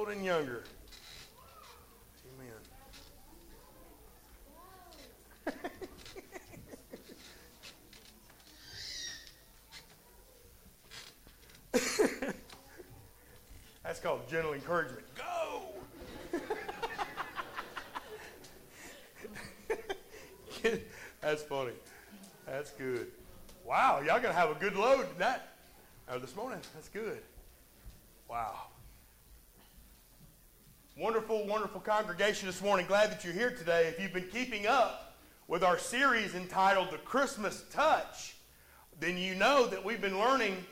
old and younger. Amen. That's called gentle encouragement. Go! That's funny. That's good. Wow, y'all gonna have a good load tonight or this morning. That's good. Wow. Wonderful, congregation this morning. Glad that you're here today. If you've been keeping up with our series entitled The Christmas Touch, then you know that we've been learning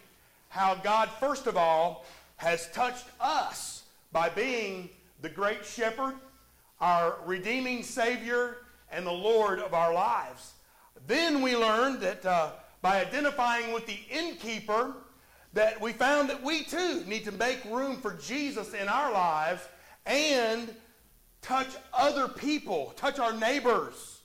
how God, first of all, has touched us by being the great shepherd, our redeeming Savior, and the Lord of our lives. Then we learned that uh, by identifying with the innkeeper, that we found that we too need to make room for Jesus in our lives and touch other people, touch our neighbors,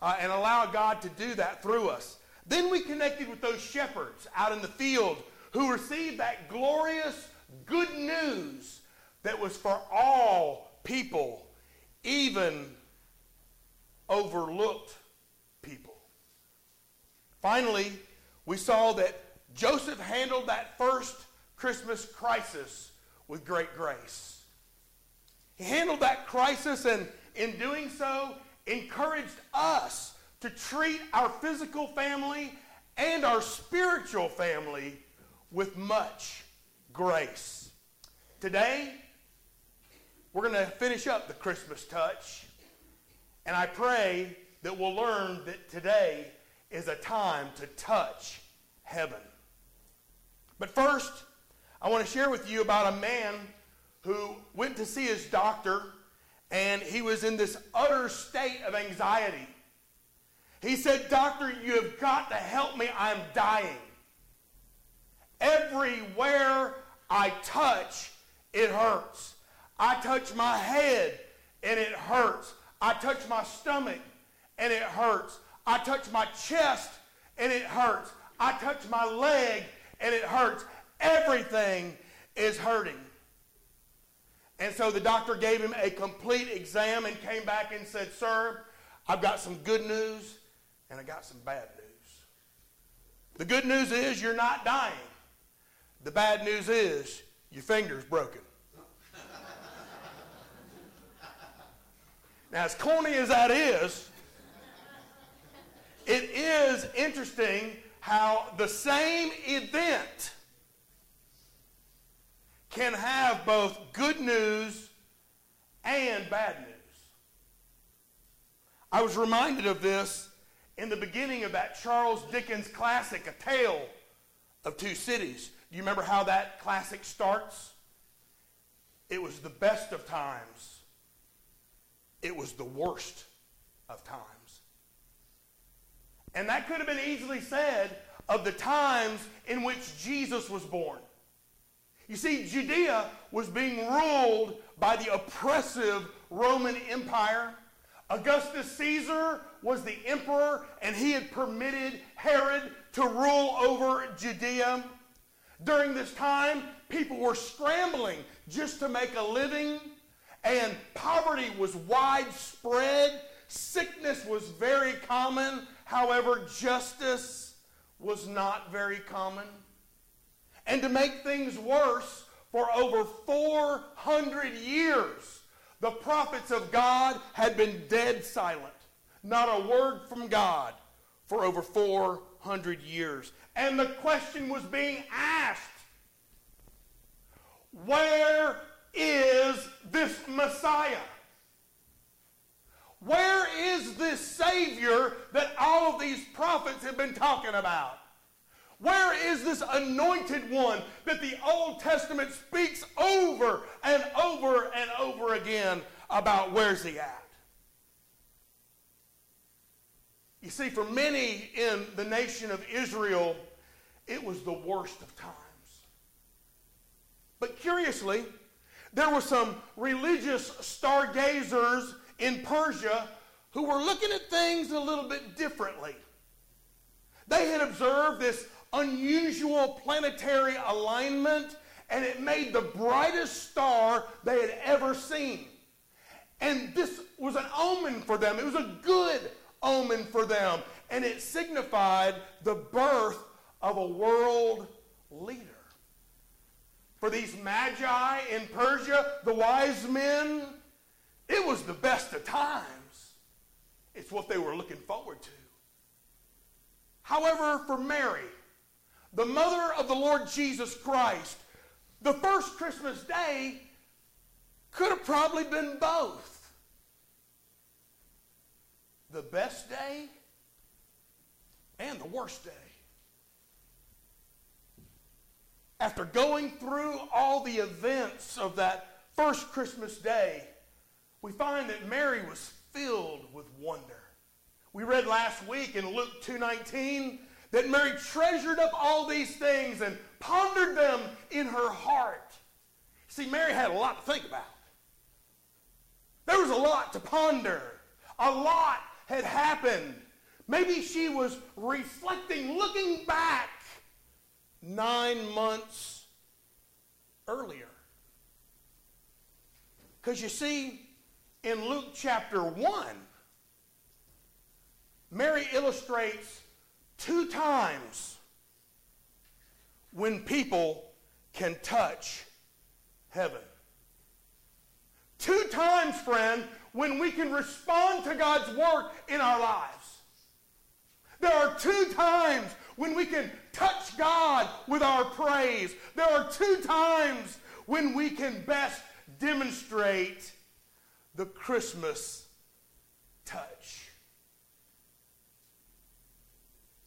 uh, and allow God to do that through us. Then we connected with those shepherds out in the field who received that glorious good news that was for all people, even overlooked people. Finally, we saw that Joseph handled that first Christmas crisis with great grace. He handled that crisis and, in doing so, encouraged us to treat our physical family and our spiritual family with much grace. Today, we're going to finish up the Christmas touch, and I pray that we'll learn that today is a time to touch heaven. But first, I want to share with you about a man who went to see his doctor and he was in this utter state of anxiety. He said, Doctor, you have got to help me. I'm dying. Everywhere I touch, it hurts. I touch my head and it hurts. I touch my stomach and it hurts. I touch my chest and it hurts. I touch my leg and it hurts. Everything is hurting. And so the doctor gave him a complete exam and came back and said, Sir, I've got some good news and I got some bad news. The good news is you're not dying. The bad news is your finger's broken. now, as corny as that is, it is interesting how the same event can have both good news and bad news. I was reminded of this in the beginning of that Charles Dickens classic, A Tale of Two Cities. Do you remember how that classic starts? It was the best of times. It was the worst of times. And that could have been easily said of the times in which Jesus was born. You see, Judea was being ruled by the oppressive Roman Empire. Augustus Caesar was the emperor, and he had permitted Herod to rule over Judea. During this time, people were scrambling just to make a living, and poverty was widespread. Sickness was very common. However, justice was not very common. And to make things worse, for over 400 years, the prophets of God had been dead silent. Not a word from God for over 400 years. And the question was being asked Where is this Messiah? Where is this Savior that all of these prophets have been talking about? Where is this anointed one that the Old Testament speaks over and over and over again about where's he at? You see, for many in the nation of Israel, it was the worst of times. But curiously, there were some religious stargazers in Persia who were looking at things a little bit differently. They had observed this unusual planetary alignment and it made the brightest star they had ever seen. And this was an omen for them. It was a good omen for them. And it signified the birth of a world leader. For these magi in Persia, the wise men, it was the best of times. It's what they were looking forward to. However, for Mary, the mother of the Lord Jesus Christ, the first Christmas day could have probably been both. The best day and the worst day. After going through all the events of that first Christmas day, we find that Mary was filled with wonder. We read last week in Luke 2:19 that Mary treasured up all these things and pondered them in her heart. See, Mary had a lot to think about. There was a lot to ponder. A lot had happened. Maybe she was reflecting, looking back nine months earlier. Because you see, in Luke chapter 1, Mary illustrates two times when people can touch heaven. Two times, friend, when we can respond to God's work in our lives. There are two times when we can touch God with our praise. There are two times when we can best demonstrate the Christmas touch.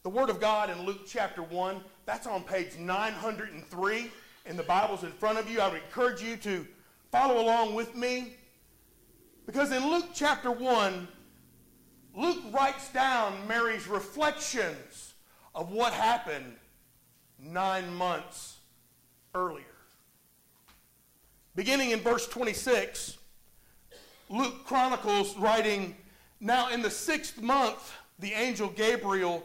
The Word of God in Luke chapter 1, that's on page 903 in the Bibles in front of you. I would encourage you to follow along with me. Because in Luke chapter 1, Luke writes down Mary's reflections of what happened nine months earlier. Beginning in verse 26, Luke chronicles writing, Now in the sixth month, the angel Gabriel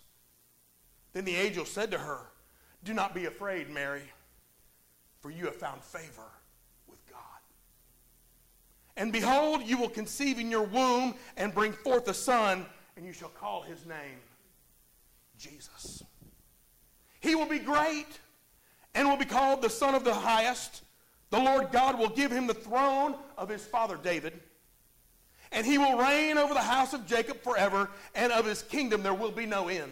Then the angel said to her, Do not be afraid, Mary, for you have found favor with God. And behold, you will conceive in your womb and bring forth a son, and you shall call his name Jesus. He will be great and will be called the Son of the Highest. The Lord God will give him the throne of his father David. And he will reign over the house of Jacob forever, and of his kingdom there will be no end.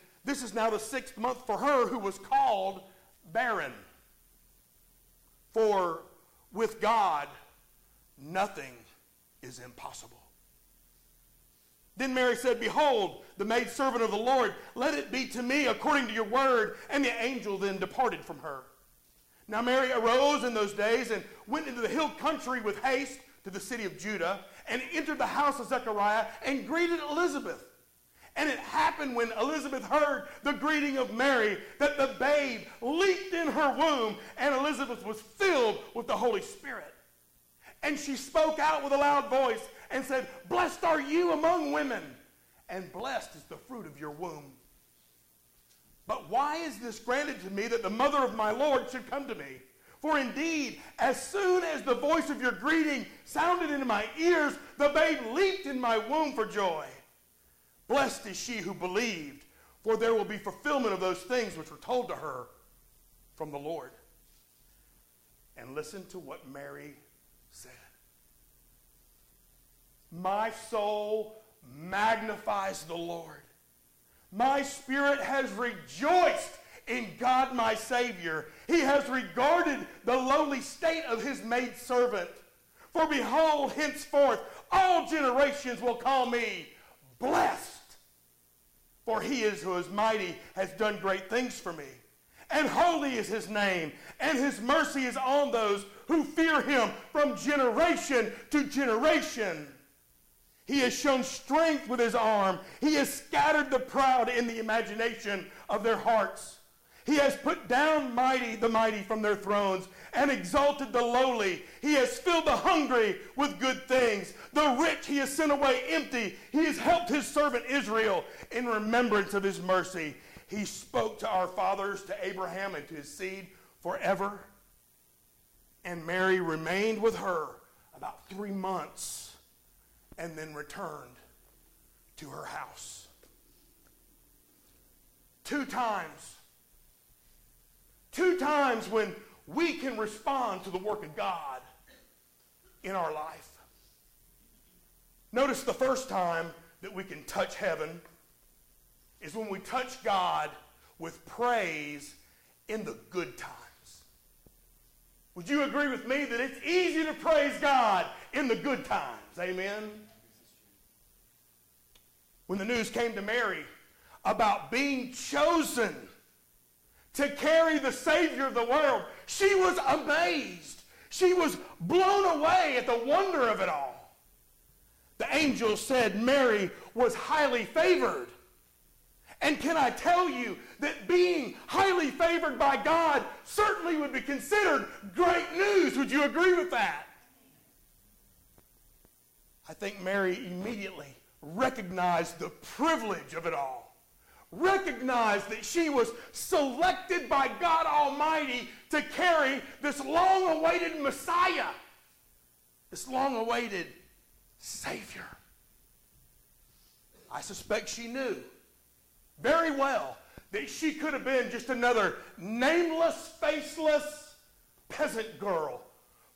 this is now the sixth month for her who was called barren. For with God, nothing is impossible. Then Mary said, Behold, the maidservant of the Lord, let it be to me according to your word. And the angel then departed from her. Now Mary arose in those days and went into the hill country with haste to the city of Judah and entered the house of Zechariah and greeted Elizabeth. And it happened when Elizabeth heard the greeting of Mary that the babe leaped in her womb and Elizabeth was filled with the Holy Spirit. And she spoke out with a loud voice and said, Blessed are you among women, and blessed is the fruit of your womb. But why is this granted to me that the mother of my Lord should come to me? For indeed, as soon as the voice of your greeting sounded in my ears, the babe leaped in my womb for joy. Blessed is she who believed, for there will be fulfillment of those things which were told to her from the Lord. And listen to what Mary said. My soul magnifies the Lord. My spirit has rejoiced in God my Savior. He has regarded the lowly state of his maidservant. For behold, henceforth all generations will call me blessed. For he is who is mighty, has done great things for me. And holy is his name, and his mercy is on those who fear him from generation to generation. He has shown strength with his arm. He has scattered the proud in the imagination of their hearts. He has put down mighty the mighty from their thrones and exalted the lowly. He has filled the hungry with good things. The rich he has sent away empty. He has helped his servant Israel in remembrance of his mercy. He spoke to our fathers, to Abraham, and to his seed forever. And Mary remained with her about three months and then returned to her house. Two times Two times when we can respond to the work of God in our life. Notice the first time that we can touch heaven is when we touch God with praise in the good times. Would you agree with me that it's easy to praise God in the good times? Amen. When the news came to Mary about being chosen to carry the Savior of the world. She was amazed. She was blown away at the wonder of it all. The angel said Mary was highly favored. And can I tell you that being highly favored by God certainly would be considered great news? Would you agree with that? I think Mary immediately recognized the privilege of it all recognized that she was selected by God Almighty to carry this long awaited Messiah, this long awaited Savior. I suspect she knew very well that she could have been just another nameless, faceless peasant girl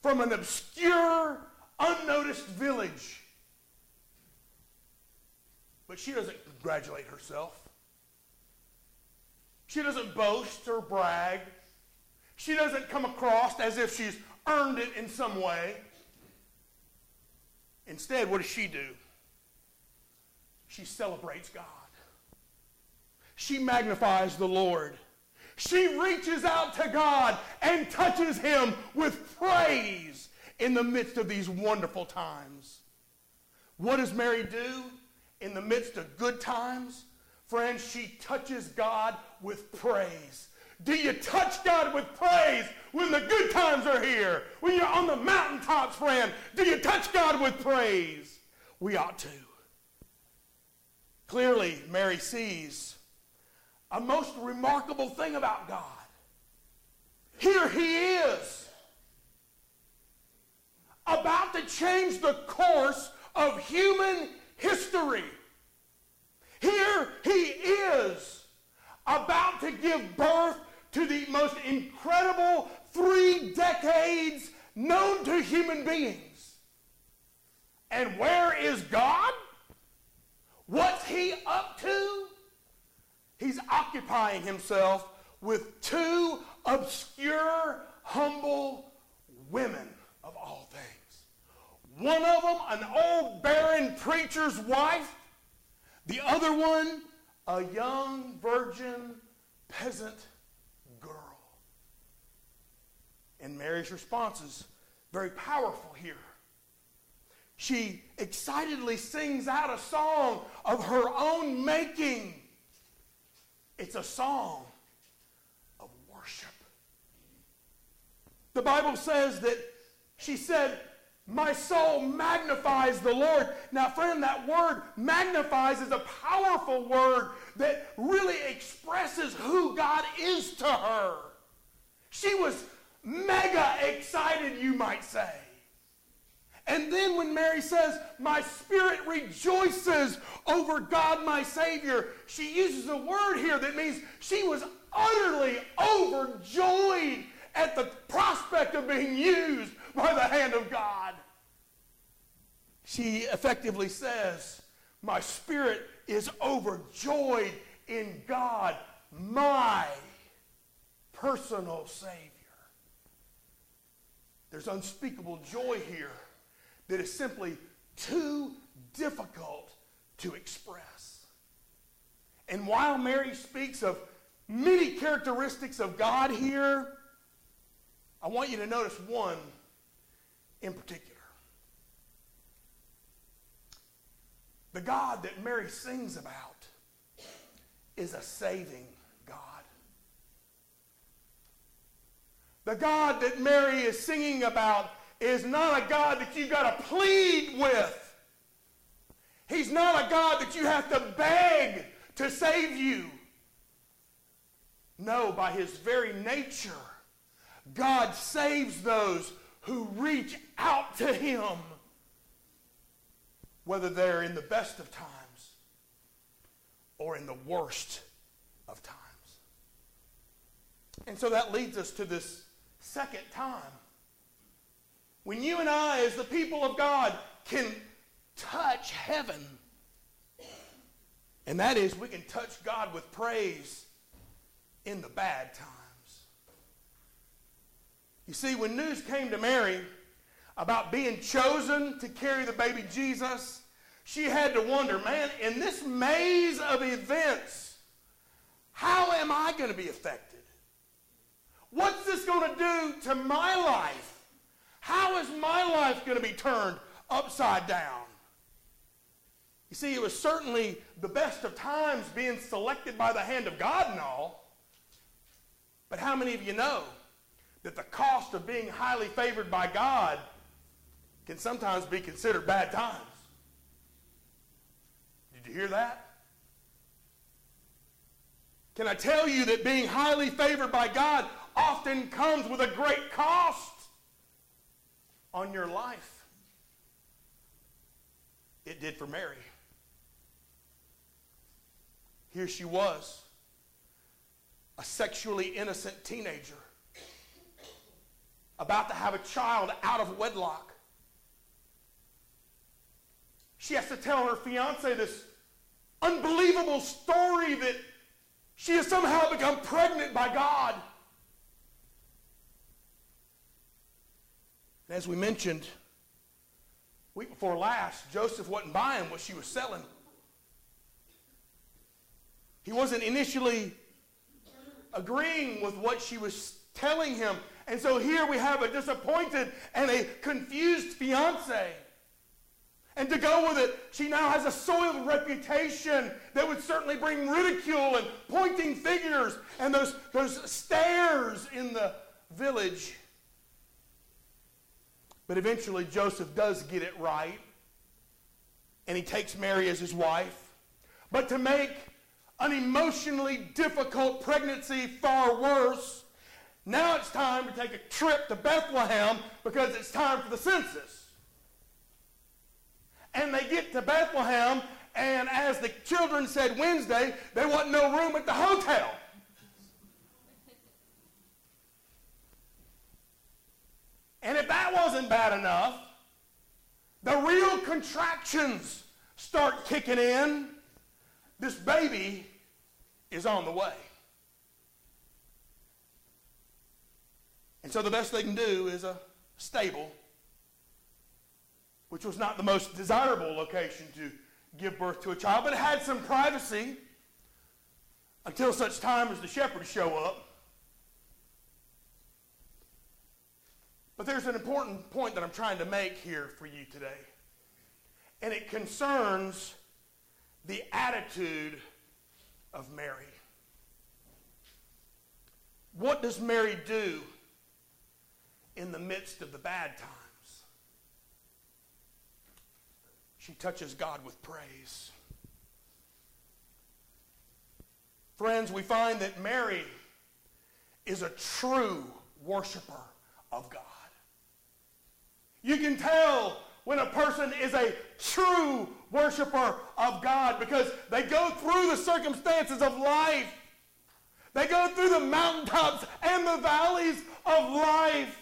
from an obscure, unnoticed village. But she doesn't congratulate herself. She doesn't boast or brag. She doesn't come across as if she's earned it in some way. Instead, what does she do? She celebrates God. She magnifies the Lord. She reaches out to God and touches him with praise in the midst of these wonderful times. What does Mary do in the midst of good times? Friends, she touches God with praise. Do you touch God with praise when the good times are here? When you're on the mountaintops, friend, do you touch God with praise? We ought to. Clearly, Mary sees a most remarkable thing about God. Here he is, about to change the course of human history. Here he is about to give birth to the most incredible three decades known to human beings. And where is God? What's he up to? He's occupying himself with two obscure, humble women of all things. One of them, an old barren preacher's wife, the other one, a young virgin peasant girl. And Mary's response is very powerful here. She excitedly sings out a song of her own making. It's a song of worship. The Bible says that she said, my soul magnifies the Lord. Now, friend, that word magnifies is a powerful word that really expresses who God is to her. She was mega excited, you might say. And then when Mary says, My spirit rejoices over God my Savior, she uses a word here that means she was utterly overjoyed at the prospect of being used by the hand of God. She effectively says, My spirit is overjoyed in God, my personal Savior. There's unspeakable joy here that is simply too difficult to express. And while Mary speaks of many characteristics of God here, I want you to notice one in particular. The God that Mary sings about is a saving God. The God that Mary is singing about is not a God that you've got to plead with. He's not a God that you have to beg to save you. No, by his very nature, God saves those who reach out to him, whether they're in the best of times or in the worst of times. And so that leads us to this second time. When you and I, as the people of God, can touch heaven, and that is we can touch God with praise in the bad times. You see, when news came to Mary about being chosen to carry the baby Jesus, she had to wonder, man, in this maze of events, how am I going to be affected? What's this going to do to my life? How is my life going to be turned upside down? You see, it was certainly the best of times being selected by the hand of God and all. But how many of you know that the cost of being highly favored by God can sometimes be considered bad times? Did you hear that? Can I tell you that being highly favored by God often comes with a great cost on your life? It did for Mary. Here she was, a sexually innocent teenager, about to have a child out of wedlock. She has to tell her fiance this unbelievable story that she has somehow become pregnant by God. And as we mentioned, week before last, Joseph wasn't buying what she was selling. He wasn't initially agreeing with what she was telling him. And so here we have a disappointed and a confused fiance. And to go with it, she now has a soiled reputation that would certainly bring ridicule and pointing fingers and those, those stares in the village. But eventually, Joseph does get it right, and he takes Mary as his wife. But to make an emotionally difficult pregnancy far worse, now it's time to take a trip to Bethlehem because it's time for the census and they get to Bethlehem, and as the children said Wednesday, there wasn't no room at the hotel. And if that wasn't bad enough, the real contractions start kicking in. This baby is on the way. And so the best they can do is a stable which was not the most desirable location to give birth to a child, but it had some privacy until such time as the shepherds show up. But there's an important point that I'm trying to make here for you today. And it concerns the attitude of Mary. What does Mary do in the midst of the bad times? She touches God with praise. Friends, we find that Mary is a true worshiper of God. You can tell when a person is a true worshiper of God because they go through the circumstances of life. They go through the mountaintops and the valleys of life.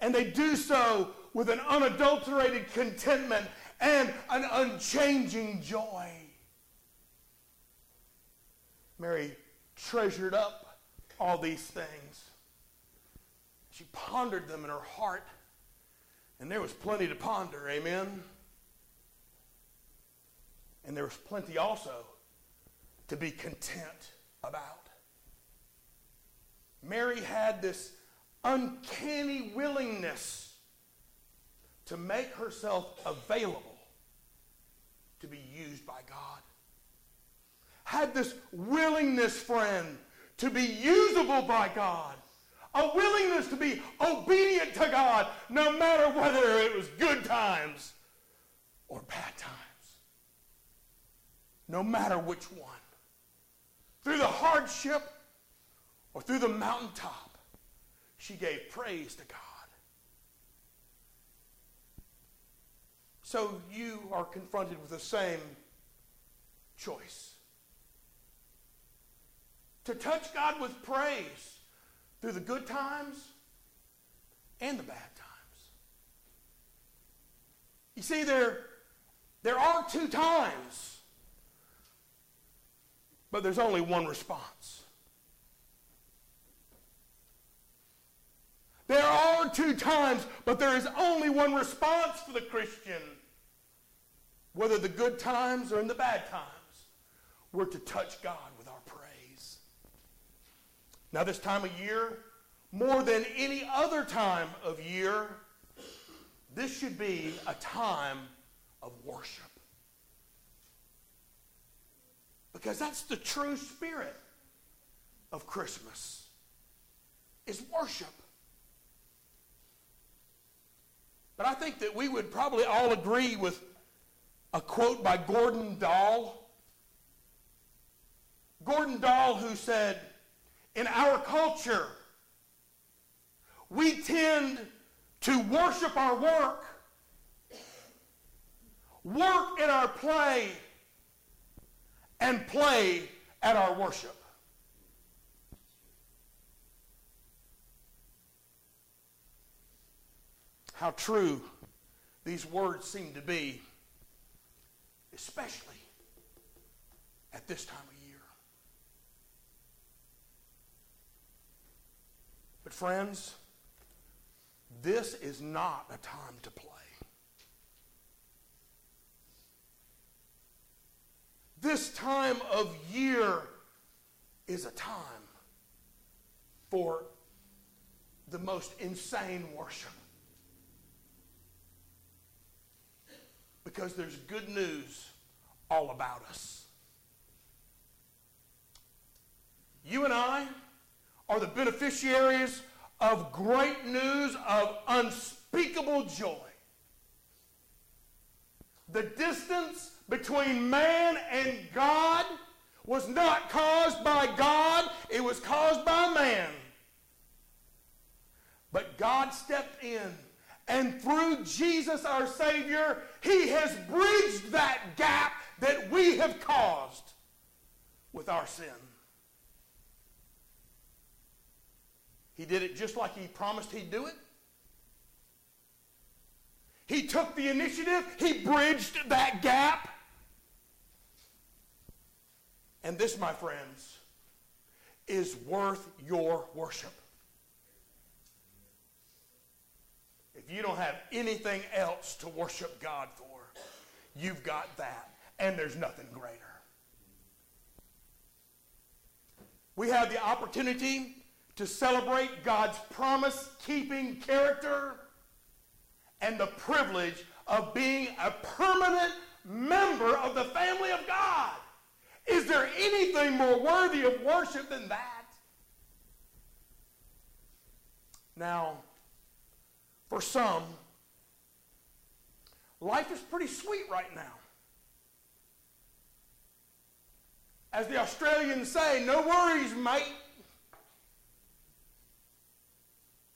And they do so with an unadulterated contentment and an unchanging joy. Mary treasured up all these things. She pondered them in her heart, and there was plenty to ponder, amen? And there was plenty also to be content about. Mary had this uncanny willingness to make herself available to be used by God. Had this willingness, friend, to be usable by God. A willingness to be obedient to God no matter whether it was good times or bad times. No matter which one. Through the hardship or through the mountaintop, she gave praise to God. So you are confronted with the same choice. To touch God with praise through the good times and the bad times. You see, there, there are two times, but there's only one response. There are two times, but there is only one response for the Christian. Whether the good times or in the bad times, we're to touch God with our praise. Now, this time of year, more than any other time of year, this should be a time of worship. Because that's the true spirit of Christmas is worship. But I think that we would probably all agree with a quote by Gordon Dahl. Gordon Dahl, who said, In our culture, we tend to worship our work, work in our play, and play at our worship. How true these words seem to be especially at this time of year. But, friends, this is not a time to play. This time of year is a time for the most insane worship. Because there's good news all about us. You and I are the beneficiaries of great news of unspeakable joy. The distance between man and God was not caused by God, it was caused by man. But God stepped in, and through Jesus our Savior, He has bridged that gap that we have caused with our sin. He did it just like he promised he'd do it. He took the initiative, he bridged that gap. And this, my friends, is worth your worship. You don't have anything else to worship God for, you've got that and there's nothing greater. We have the opportunity to celebrate God's promise keeping character and the privilege of being a permanent member of the family of God. Is there anything more worthy of worship than that? Now, for some, life is pretty sweet right now. As the Australians say, no worries, mate.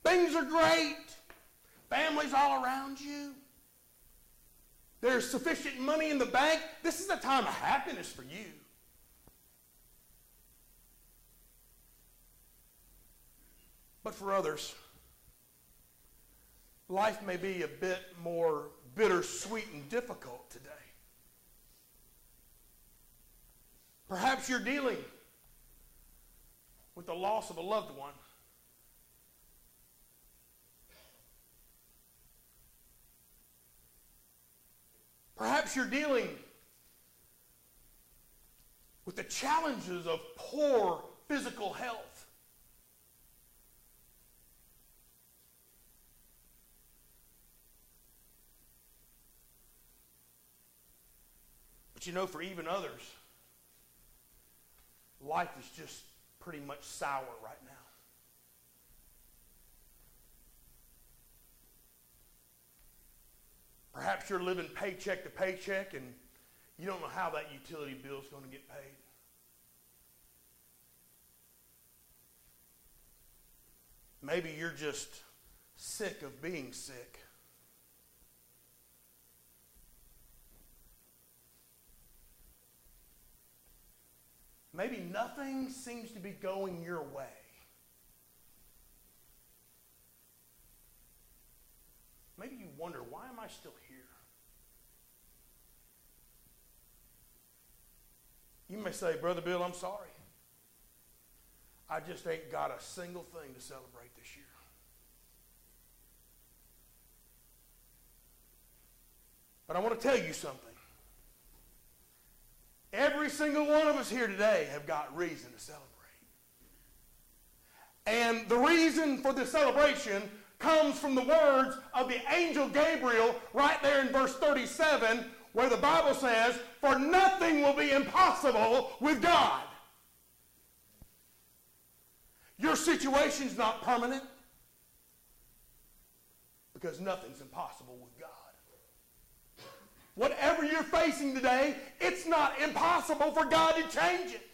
Things are great. Families all around you. There's sufficient money in the bank. This is a time of happiness for you. But for others, life may be a bit more bittersweet and difficult today. Perhaps you're dealing with the loss of a loved one. Perhaps you're dealing with the challenges of poor physical health. But you know, for even others, life is just pretty much sour right now. Perhaps you're living paycheck to paycheck and you don't know how that utility bill is going to get paid. Maybe you're just sick of being sick. Maybe nothing seems to be going your way. Maybe you wonder, why am I still here? You may say, Brother Bill, I'm sorry. I just ain't got a single thing to celebrate this year. But I want to tell you something. Every single one of us here today have got reason to celebrate. And the reason for the celebration comes from the words of the angel Gabriel right there in verse 37 where the Bible says, For nothing will be impossible with God. Your situation's not permanent because nothing's impossible with God. Whatever you're facing today, it's not impossible for God to change it.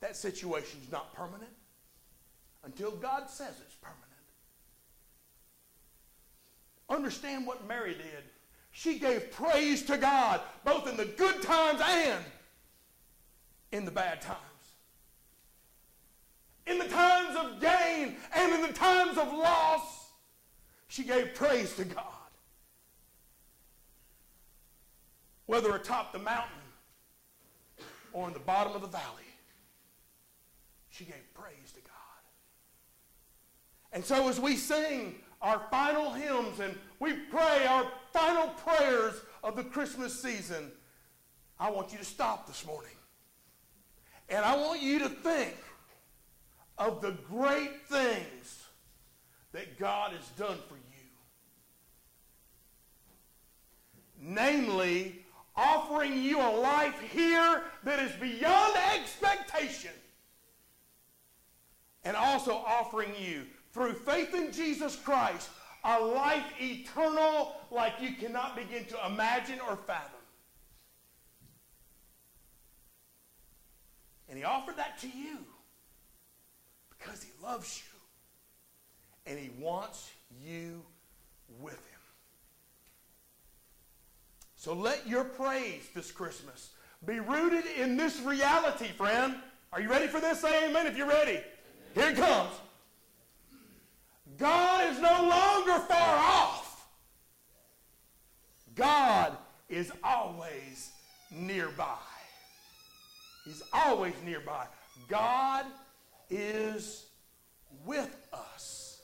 That situation's not permanent until God says it's permanent. Understand what Mary did. She gave praise to God both in the good times and in the bad times. In the times of gain and in the times of loss, she gave praise to God. Whether atop the mountain or in the bottom of the valley, she gave praise to God. And so as we sing our final hymns and we pray our final prayers of the Christmas season, I want you to stop this morning. And I want you to think of the great things that God has done for you. Namely, offering you a life here that is beyond expectation. And also offering you through faith in Jesus Christ, a life eternal like you cannot begin to imagine or fathom. And he offered that to you because he loves you and he wants you with him. So let your praise this Christmas be rooted in this reality, friend. Are you ready for this? Say amen if you're ready. Here it comes. God is no longer far off. God is always nearby. He's always nearby. God is with us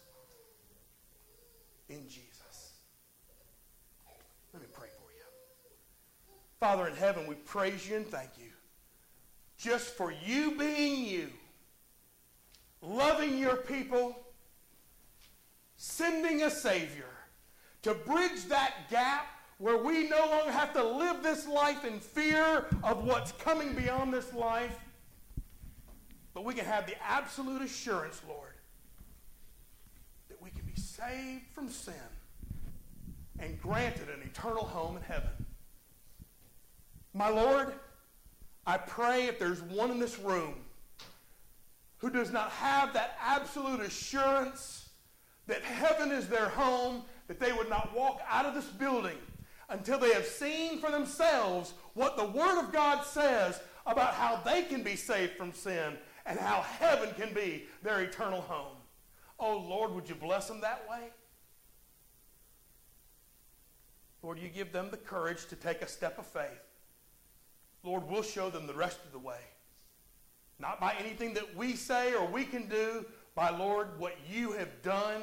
in Jesus. Let me pray for you. Father in heaven, we praise you and thank you just for you being you, loving your people sending a Savior to bridge that gap where we no longer have to live this life in fear of what's coming beyond this life, but we can have the absolute assurance, Lord, that we can be saved from sin and granted an eternal home in heaven. My Lord, I pray if there's one in this room who does not have that absolute assurance that heaven is their home, that they would not walk out of this building until they have seen for themselves what the Word of God says about how they can be saved from sin and how heaven can be their eternal home. Oh, Lord, would you bless them that way? Lord, you give them the courage to take a step of faith. Lord, we'll show them the rest of the way. Not by anything that we say or we can do, by, Lord, what you have done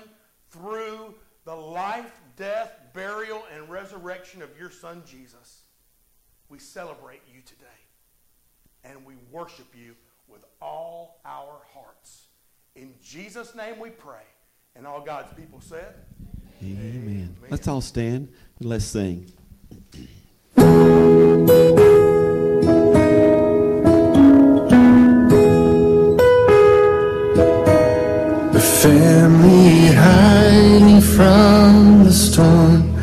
through the life, death, burial, and resurrection of your Son, Jesus. We celebrate you today. And we worship you with all our hearts. In Jesus' name we pray. And all God's people said, Amen. Amen. Let's all stand and let's sing.